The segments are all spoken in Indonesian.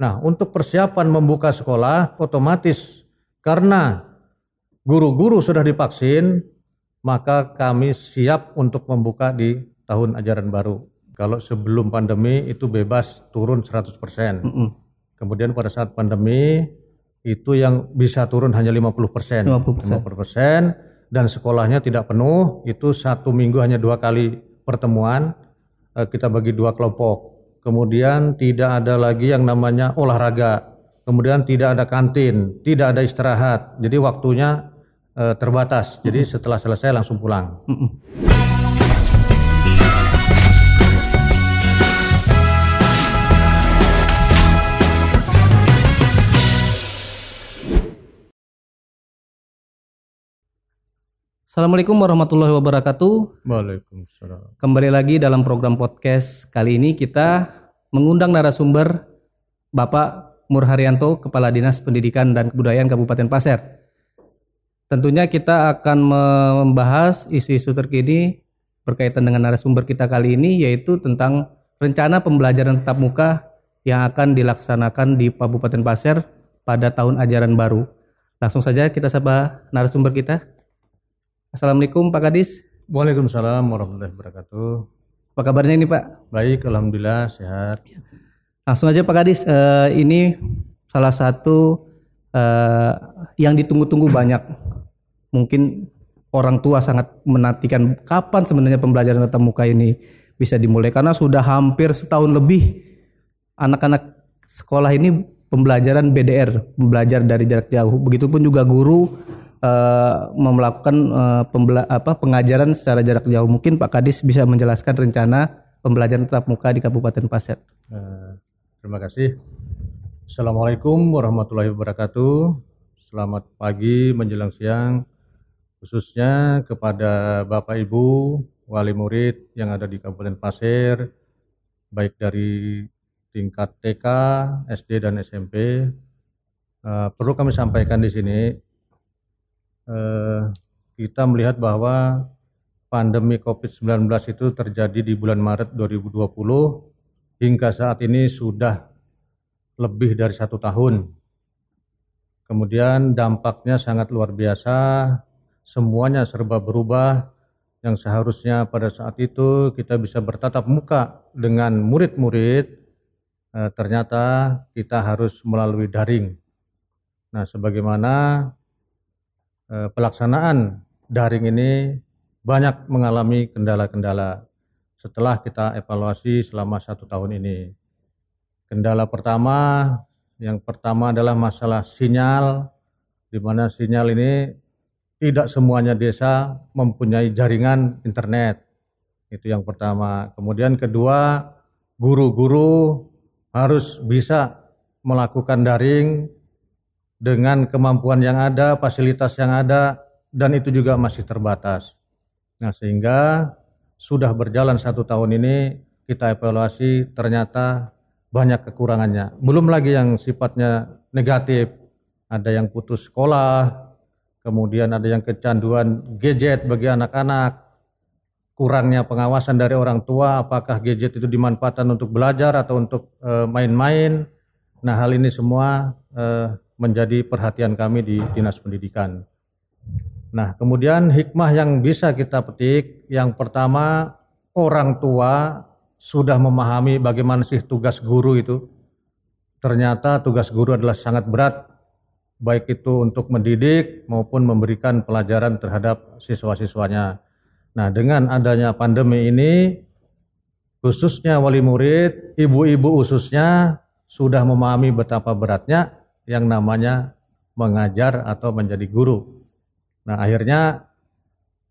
Nah, untuk persiapan membuka sekolah otomatis karena guru-guru sudah divaksin, maka kami siap untuk membuka di tahun ajaran baru. Kalau sebelum pandemi itu bebas turun 100%. Mm -mm. Kemudian pada saat pandemi itu yang bisa turun hanya 50%. 50%. 50% dan sekolahnya tidak penuh, itu satu minggu hanya dua kali pertemuan, eh, kita bagi dua kelompok. Kemudian tidak ada lagi yang namanya olahraga. Kemudian tidak ada kantin, tidak ada istirahat. Jadi waktunya eh, terbatas. Jadi setelah selesai langsung pulang. Assalamualaikum warahmatullahi wabarakatuh. Waalaikumsalam. Kembali lagi dalam program podcast kali ini kita mengundang narasumber Bapak Murharyanto, Kepala Dinas Pendidikan dan Kebudayaan Kabupaten Pasir. Tentunya kita akan membahas isu-isu terkini berkaitan dengan narasumber kita kali ini yaitu tentang rencana pembelajaran tatap muka yang akan dilaksanakan di Kabupaten Pasir pada tahun ajaran baru. Langsung saja kita sapa narasumber kita. Assalamualaikum Pak Kadis. Waalaikumsalam warahmatullahi wabarakatuh. Apa kabarnya ini Pak? Baik, alhamdulillah sehat. Langsung aja Pak Kadis, uh, ini salah satu uh, yang ditunggu-tunggu banyak. Mungkin orang tua sangat menantikan kapan sebenarnya pembelajaran tatap muka ini bisa dimulai karena sudah hampir setahun lebih anak-anak sekolah ini pembelajaran BDR, belajar dari jarak jauh. Begitupun juga guru uh, melakukan uh, apa pengajaran secara jarak jauh. Mungkin Pak Kadis bisa menjelaskan rencana pembelajaran tatap muka di Kabupaten Pasir. Uh, terima kasih. Assalamualaikum warahmatullahi wabarakatuh. Selamat pagi menjelang siang khususnya kepada Bapak Ibu wali murid yang ada di Kabupaten Pasir baik dari tingkat TK, SD dan SMP. Uh, perlu kami sampaikan di sini eh, kita melihat bahwa pandemi COVID-19 itu terjadi di bulan Maret 2020 hingga saat ini sudah lebih dari satu tahun. Kemudian dampaknya sangat luar biasa, semuanya serba berubah, yang seharusnya pada saat itu kita bisa bertatap muka dengan murid-murid, eh, ternyata kita harus melalui daring. Nah, sebagaimana pelaksanaan daring ini banyak mengalami kendala-kendala setelah kita evaluasi selama satu tahun ini. Kendala pertama, yang pertama adalah masalah sinyal, di mana sinyal ini tidak semuanya desa mempunyai jaringan internet. Itu yang pertama. Kemudian kedua, guru-guru harus bisa melakukan daring dengan kemampuan yang ada, fasilitas yang ada, dan itu juga masih terbatas. Nah, sehingga sudah berjalan satu tahun ini kita evaluasi ternyata banyak kekurangannya. Belum lagi yang sifatnya negatif, ada yang putus sekolah, kemudian ada yang kecanduan gadget bagi anak-anak, kurangnya pengawasan dari orang tua, apakah gadget itu dimanfaatkan untuk belajar atau untuk eh, main-main. nah, hal ini semua uh, menjadi perhatian kami di Dinas Pendidikan. Nah, kemudian hikmah yang bisa kita petik, yang pertama orang tua sudah memahami bagaimana sih tugas guru itu. Ternyata tugas guru adalah sangat berat, baik itu untuk mendidik maupun memberikan pelajaran terhadap siswa-siswanya. Nah, dengan adanya pandemi ini, khususnya wali murid, ibu-ibu khususnya sudah memahami betapa beratnya yang namanya mengajar atau menjadi guru. Nah, akhirnya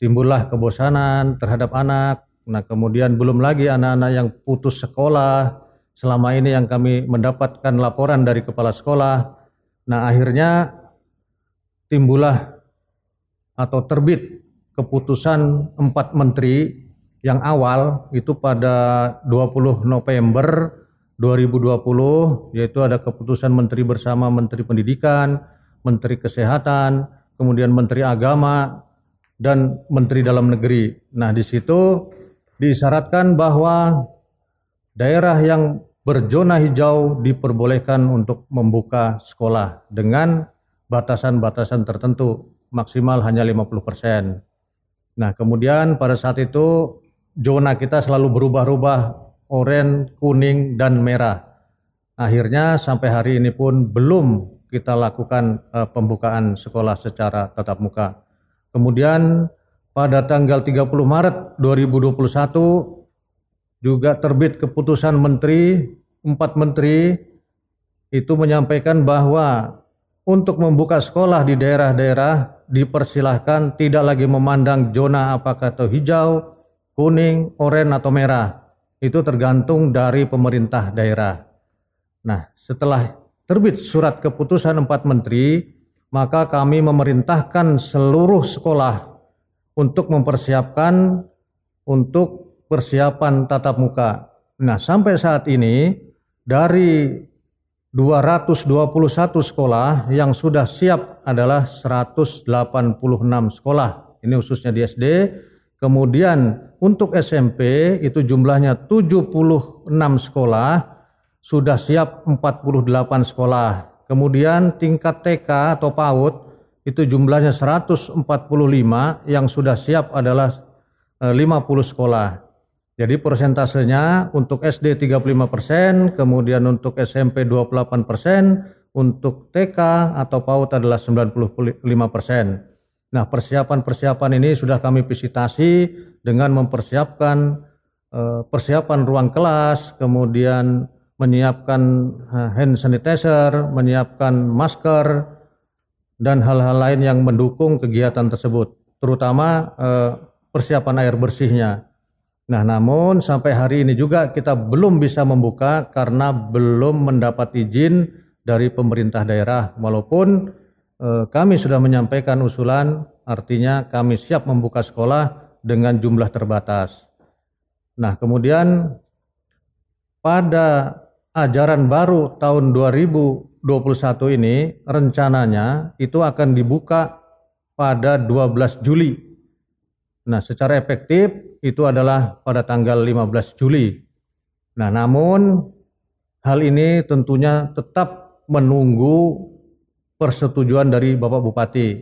timbullah kebosanan terhadap anak. Nah, kemudian belum lagi anak-anak yang putus sekolah. Selama ini yang kami mendapatkan laporan dari kepala sekolah. Nah, akhirnya timbullah atau terbit keputusan empat menteri yang awal itu pada 20 November 2020 yaitu ada keputusan Menteri bersama Menteri Pendidikan, Menteri Kesehatan, kemudian Menteri Agama dan Menteri Dalam Negeri. Nah, di situ disyaratkan bahwa daerah yang berzona hijau diperbolehkan untuk membuka sekolah dengan batasan-batasan tertentu maksimal hanya 50%. Nah, kemudian pada saat itu zona kita selalu berubah-ubah oranye, kuning dan merah. Akhirnya sampai hari ini pun belum kita lakukan uh, pembukaan sekolah secara tatap muka. Kemudian pada tanggal 30 Maret 2021 juga terbit keputusan menteri, empat menteri itu menyampaikan bahwa untuk membuka sekolah di daerah-daerah dipersilahkan tidak lagi memandang zona apakah itu hijau, kuning, oranye atau merah. Itu tergantung dari pemerintah daerah. Nah, setelah terbit surat keputusan empat menteri, maka kami memerintahkan seluruh sekolah untuk mempersiapkan untuk persiapan tatap muka. Nah, sampai saat ini dari 221 sekolah yang sudah siap adalah 186 sekolah. Ini khususnya di SD. Kemudian untuk SMP itu jumlahnya 76 sekolah, sudah siap 48 sekolah. Kemudian tingkat TK atau PAUD itu jumlahnya 145 yang sudah siap adalah 50 eh, sekolah. Jadi persentasenya untuk SD 35%, kemudian untuk SMP 28%, untuk TK atau PAUD adalah 95%. Nah, persiapan-persiapan ini sudah kami visitasi dengan mempersiapkan eh, persiapan ruang kelas, kemudian menyiapkan eh, hand sanitizer, menyiapkan masker, dan hal-hal lain yang mendukung kegiatan tersebut, terutama eh, persiapan air bersihnya. Nah, namun sampai hari ini juga kita belum bisa membuka karena belum mendapat izin dari pemerintah daerah walaupun kami sudah menyampaikan usulan artinya kami siap membuka sekolah dengan jumlah terbatas. Nah, kemudian pada ajaran baru tahun 2021 ini rencananya itu akan dibuka pada 12 Juli Nah, secara efektif itu adalah pada tanggal 15 Juli. Nah, namun hal ini tentunya tetap menunggu persetujuan dari Bapak Bupati.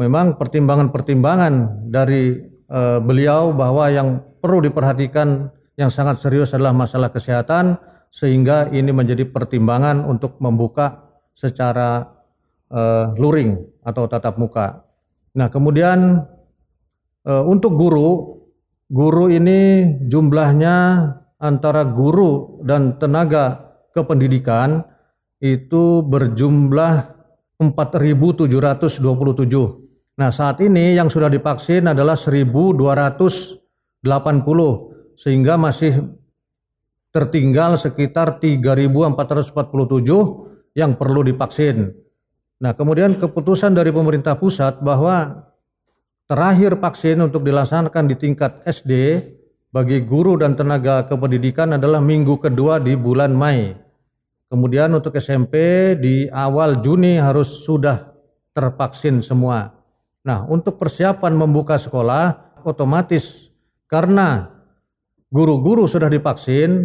Memang pertimbangan-pertimbangan dari e, beliau bahwa yang perlu diperhatikan yang sangat serius adalah masalah kesehatan sehingga ini menjadi pertimbangan untuk membuka secara e, luring atau tatap muka. Nah, kemudian Eh, untuk guru, guru ini jumlahnya antara guru dan tenaga kependidikan itu berjumlah 4.727. Nah saat ini yang sudah divaksin adalah 1.280 sehingga masih tertinggal sekitar 3.447 yang perlu divaksin. Nah kemudian keputusan dari pemerintah pusat bahwa Terakhir vaksin untuk dilaksanakan di tingkat SD bagi guru dan tenaga kependidikan adalah minggu kedua di bulan Mei. Kemudian untuk SMP di awal Juni harus sudah tervaksin semua. Nah, untuk persiapan membuka sekolah otomatis karena guru-guru sudah divaksin,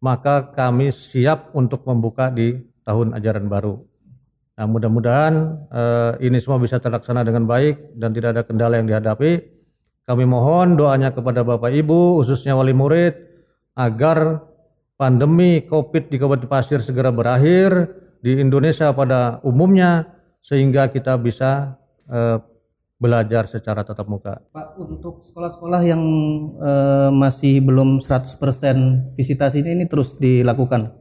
maka kami siap untuk membuka di tahun ajaran baru. Nah, mudah-mudahan uh, ini semua bisa terlaksana dengan baik dan tidak ada kendala yang dihadapi. Kami mohon doanya kepada Bapak Ibu, khususnya wali murid, agar pandemi COVID di Kabupaten Pasir segera berakhir di Indonesia pada umumnya, sehingga kita bisa uh, belajar secara tatap muka. Pak, untuk sekolah-sekolah yang uh, masih belum 100% visitasi ini, ini terus dilakukan?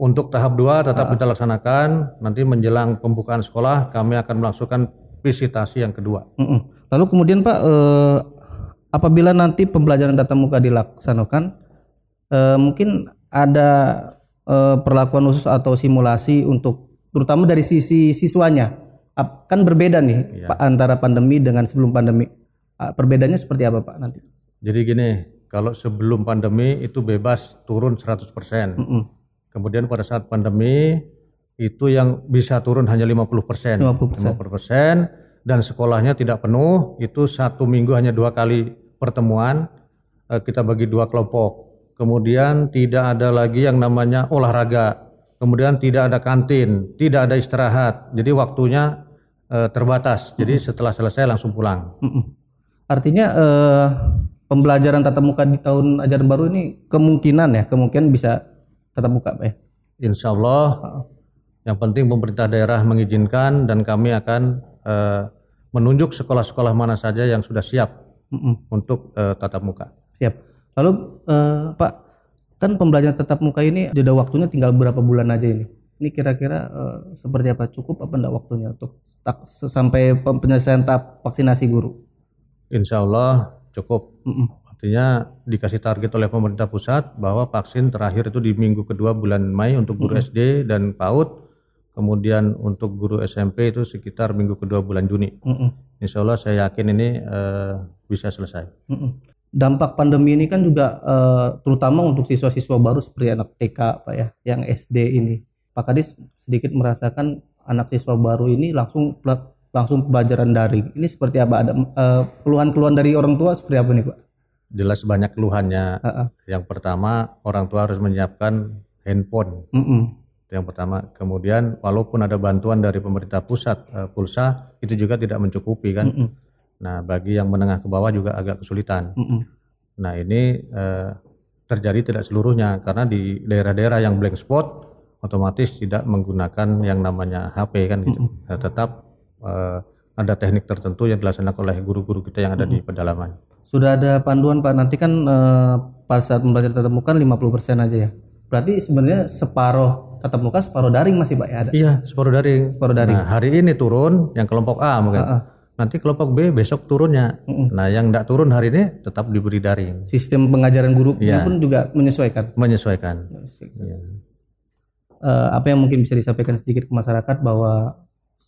Untuk tahap dua tetap uh. kita laksanakan. Nanti menjelang pembukaan sekolah kami akan melangsungkan visitasi yang kedua. Lalu kemudian Pak, eh, apabila nanti pembelajaran tatap muka dilaksanakan, eh, mungkin ada eh, perlakuan khusus atau simulasi untuk terutama dari sisi siswanya. Kan berbeda nih ya. Pak antara pandemi dengan sebelum pandemi. Perbedaannya seperti apa Pak nanti? Jadi gini, kalau sebelum pandemi itu bebas turun 100%. Uh -uh Kemudian pada saat pandemi itu yang bisa turun hanya 50 persen. 50 persen. Dan sekolahnya tidak penuh, itu satu minggu hanya dua kali pertemuan. Eh, kita bagi dua kelompok. Kemudian tidak ada lagi yang namanya olahraga, kemudian tidak ada kantin, tidak ada istirahat. Jadi waktunya eh, terbatas. Jadi setelah selesai langsung pulang. Mm-mm. Artinya eh, pembelajaran tatap muka di tahun ajaran baru ini kemungkinan ya, kemungkinan bisa tatap muka, Pak ya. Insya Allah. Yang penting pemerintah daerah mengizinkan dan kami akan eh, menunjuk sekolah-sekolah mana saja yang sudah siap Mm-mm. untuk eh, tatap muka. Siap. Lalu eh, Pak, kan pembelajaran tatap muka ini jeda waktunya tinggal berapa bulan aja ini? Ini kira-kira eh, seperti apa? Cukup apa enggak waktunya untuk tak, sampai penyelesaian tahap vaksinasi guru? Insya Allah cukup. Mm-mm. Artinya dikasih target oleh pemerintah pusat bahwa vaksin terakhir itu di minggu kedua bulan Mei untuk guru SD dan PAUD. Kemudian untuk guru SMP itu sekitar minggu kedua bulan Juni. Insya Allah saya yakin ini eh, bisa selesai. Dampak pandemi ini kan juga eh, terutama untuk siswa-siswa baru seperti anak TK, Pak ya, yang SD ini. Pak Kadis sedikit merasakan anak siswa baru ini langsung langsung pelajaran daring. Ini seperti apa? Ada eh, keluhan-keluhan dari orang tua seperti apa nih, Pak? Jelas banyak keluhannya. Heeh. Yang pertama orang tua harus menyiapkan handphone. Mm-mm. Itu yang pertama. Kemudian walaupun ada bantuan dari pemerintah pusat eh, pulsa itu juga tidak mencukupi kan. Mm-mm. Nah bagi yang menengah ke bawah juga agak kesulitan. Mm-mm. Nah ini eh, terjadi tidak seluruhnya karena di daerah-daerah yang blank spot otomatis tidak menggunakan yang namanya HP kan gitu. Nah, tetap eh, ada teknik tertentu yang dilaksanakan oleh guru-guru kita yang ada di pedalaman. Sudah ada panduan Pak, nanti kan eh, pada saat pembelajaran tatap muka 50% aja ya. Berarti sebenarnya separuh tatap muka, separuh daring masih Pak ya ada. Iya, separuh daring. Separuh daring. Nah, hari ini turun yang kelompok A mungkin. Heeh. Nanti kelompok B besok turunnya. Nah, yang tidak turun hari ini tetap diberi daring. Sistem pengajaran guru Iya. pun juga menyesuaikan. Menyesuaikan. Iya. Eh, apa yang mungkin bisa disampaikan sedikit ke masyarakat bahwa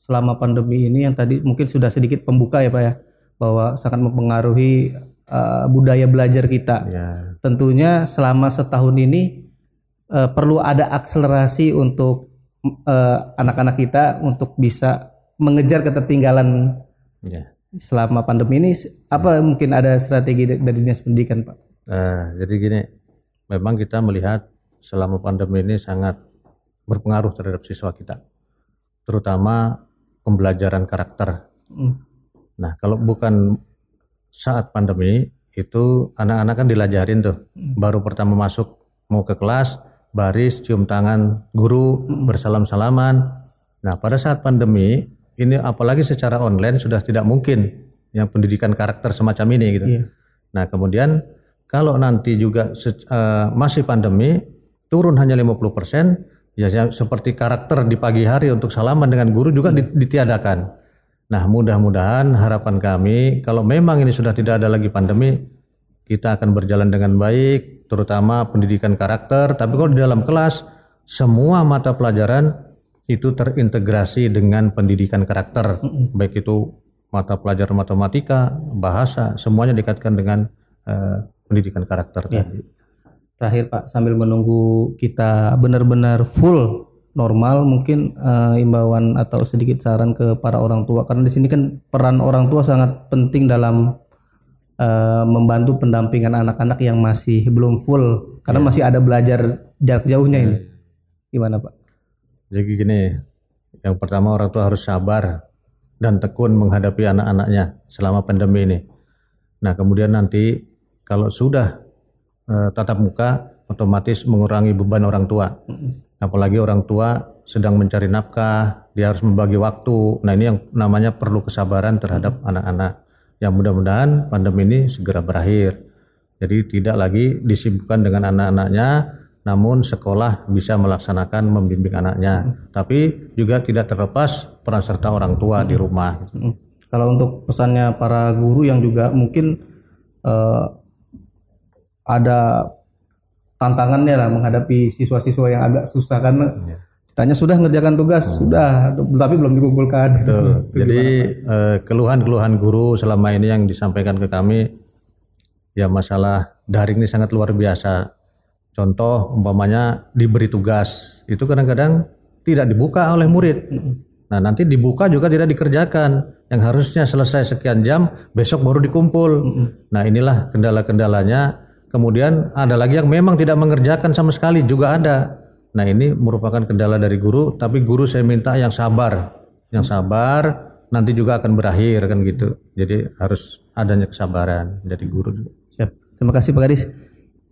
selama pandemi ini yang tadi mungkin sudah sedikit pembuka ya Pak ya, bahwa sangat mempengaruhi eh, budaya belajar kita. Ya. Tentunya selama setahun ini eh, perlu ada akselerasi untuk eh, anak-anak kita untuk bisa mengejar ketertinggalan Ya. selama pandemi ini. Apa mungkin ada strategi dari dinas pendidikan Pak? Nah, jadi gini, memang kita melihat selama pandemi ini sangat berpengaruh terhadap siswa kita, terutama pembelajaran karakter. Hmm. Nah, kalau bukan saat pandemi itu anak-anak kan dilajarin tuh, baru pertama masuk mau ke kelas, baris, cium tangan guru, bersalam-salaman. Nah, pada saat pandemi ini apalagi secara online sudah tidak mungkin yang pendidikan karakter semacam ini gitu. Iya. Nah, kemudian kalau nanti juga eh, masih pandemi turun hanya 50%, ya ya seperti karakter di pagi hari untuk salaman dengan guru juga di- ditiadakan. Nah, mudah-mudahan harapan kami kalau memang ini sudah tidak ada lagi pandemi, kita akan berjalan dengan baik, terutama pendidikan karakter. Tapi kalau di dalam kelas, semua mata pelajaran itu terintegrasi dengan pendidikan karakter, baik itu mata pelajaran matematika, bahasa, semuanya dikaitkan dengan eh, pendidikan karakter Ya. tadi. Terakhir Pak, sambil menunggu kita benar-benar full normal, mungkin eh, imbauan atau sedikit saran ke para orang tua karena di sini kan peran orang tua sangat penting dalam eh, membantu pendampingan anak-anak yang masih belum full karena masih ada belajar jarak jauhnya ini. Gimana Pak? Jadi gini, yang pertama orang tua harus sabar dan tekun menghadapi anak-anaknya selama pandemi ini. Nah, kemudian nanti kalau sudah eh, tatap muka, otomatis mengurangi beban orang tua. Apalagi orang tua sedang mencari nafkah, dia harus membagi waktu. Nah, ini yang namanya perlu kesabaran terhadap anak-anak. Yang mudah-mudahan pandemi ini segera berakhir. Jadi tidak lagi disibukkan dengan anak-anaknya, namun sekolah bisa melaksanakan membimbing anaknya. Tapi juga tidak terlepas peran serta orang tua di rumah. Mm. Kalau untuk pesannya para guru yang juga mungkin eh, ada tantangannya lah menghadapi siswa-siswa yang agak susah karena ditanya sudah ngerjakan tugas sudah tapi belum dikumpulkan. Betul. Itu Jadi eh, keluhan-keluhan guru selama ini yang disampaikan ke kami ya masalah daring ini sangat luar biasa. Contoh umpamanya diberi tugas itu kadang-kadang tidak dibuka oleh murid. Nah nanti dibuka juga tidak dikerjakan. Yang harusnya selesai sekian jam besok baru dikumpul. Nah inilah kendala-kendalanya Kemudian ada lagi yang memang tidak mengerjakan sama sekali juga ada. Nah ini merupakan kendala dari guru, tapi guru saya minta yang sabar, yang sabar nanti juga akan berakhir kan gitu. Jadi harus adanya kesabaran dari guru. Siap. Terima kasih Pak Gadis.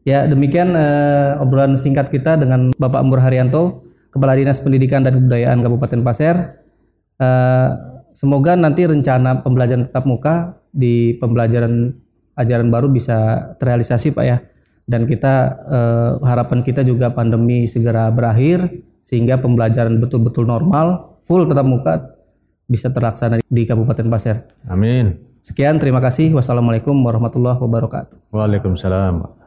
Ya demikian uh, obrolan singkat kita dengan Bapak Mur Haryanto, Kepala Dinas Pendidikan dan Kebudayaan Kabupaten Pasir. Uh, semoga nanti rencana pembelajaran tatap muka di pembelajaran ajaran baru bisa terrealisasi Pak ya. Dan kita uh, harapan kita juga pandemi segera berakhir sehingga pembelajaran betul-betul normal, full tatap muka bisa terlaksana di Kabupaten Pasir. Amin. Sekian, terima kasih. Wassalamualaikum warahmatullahi wabarakatuh. Waalaikumsalam.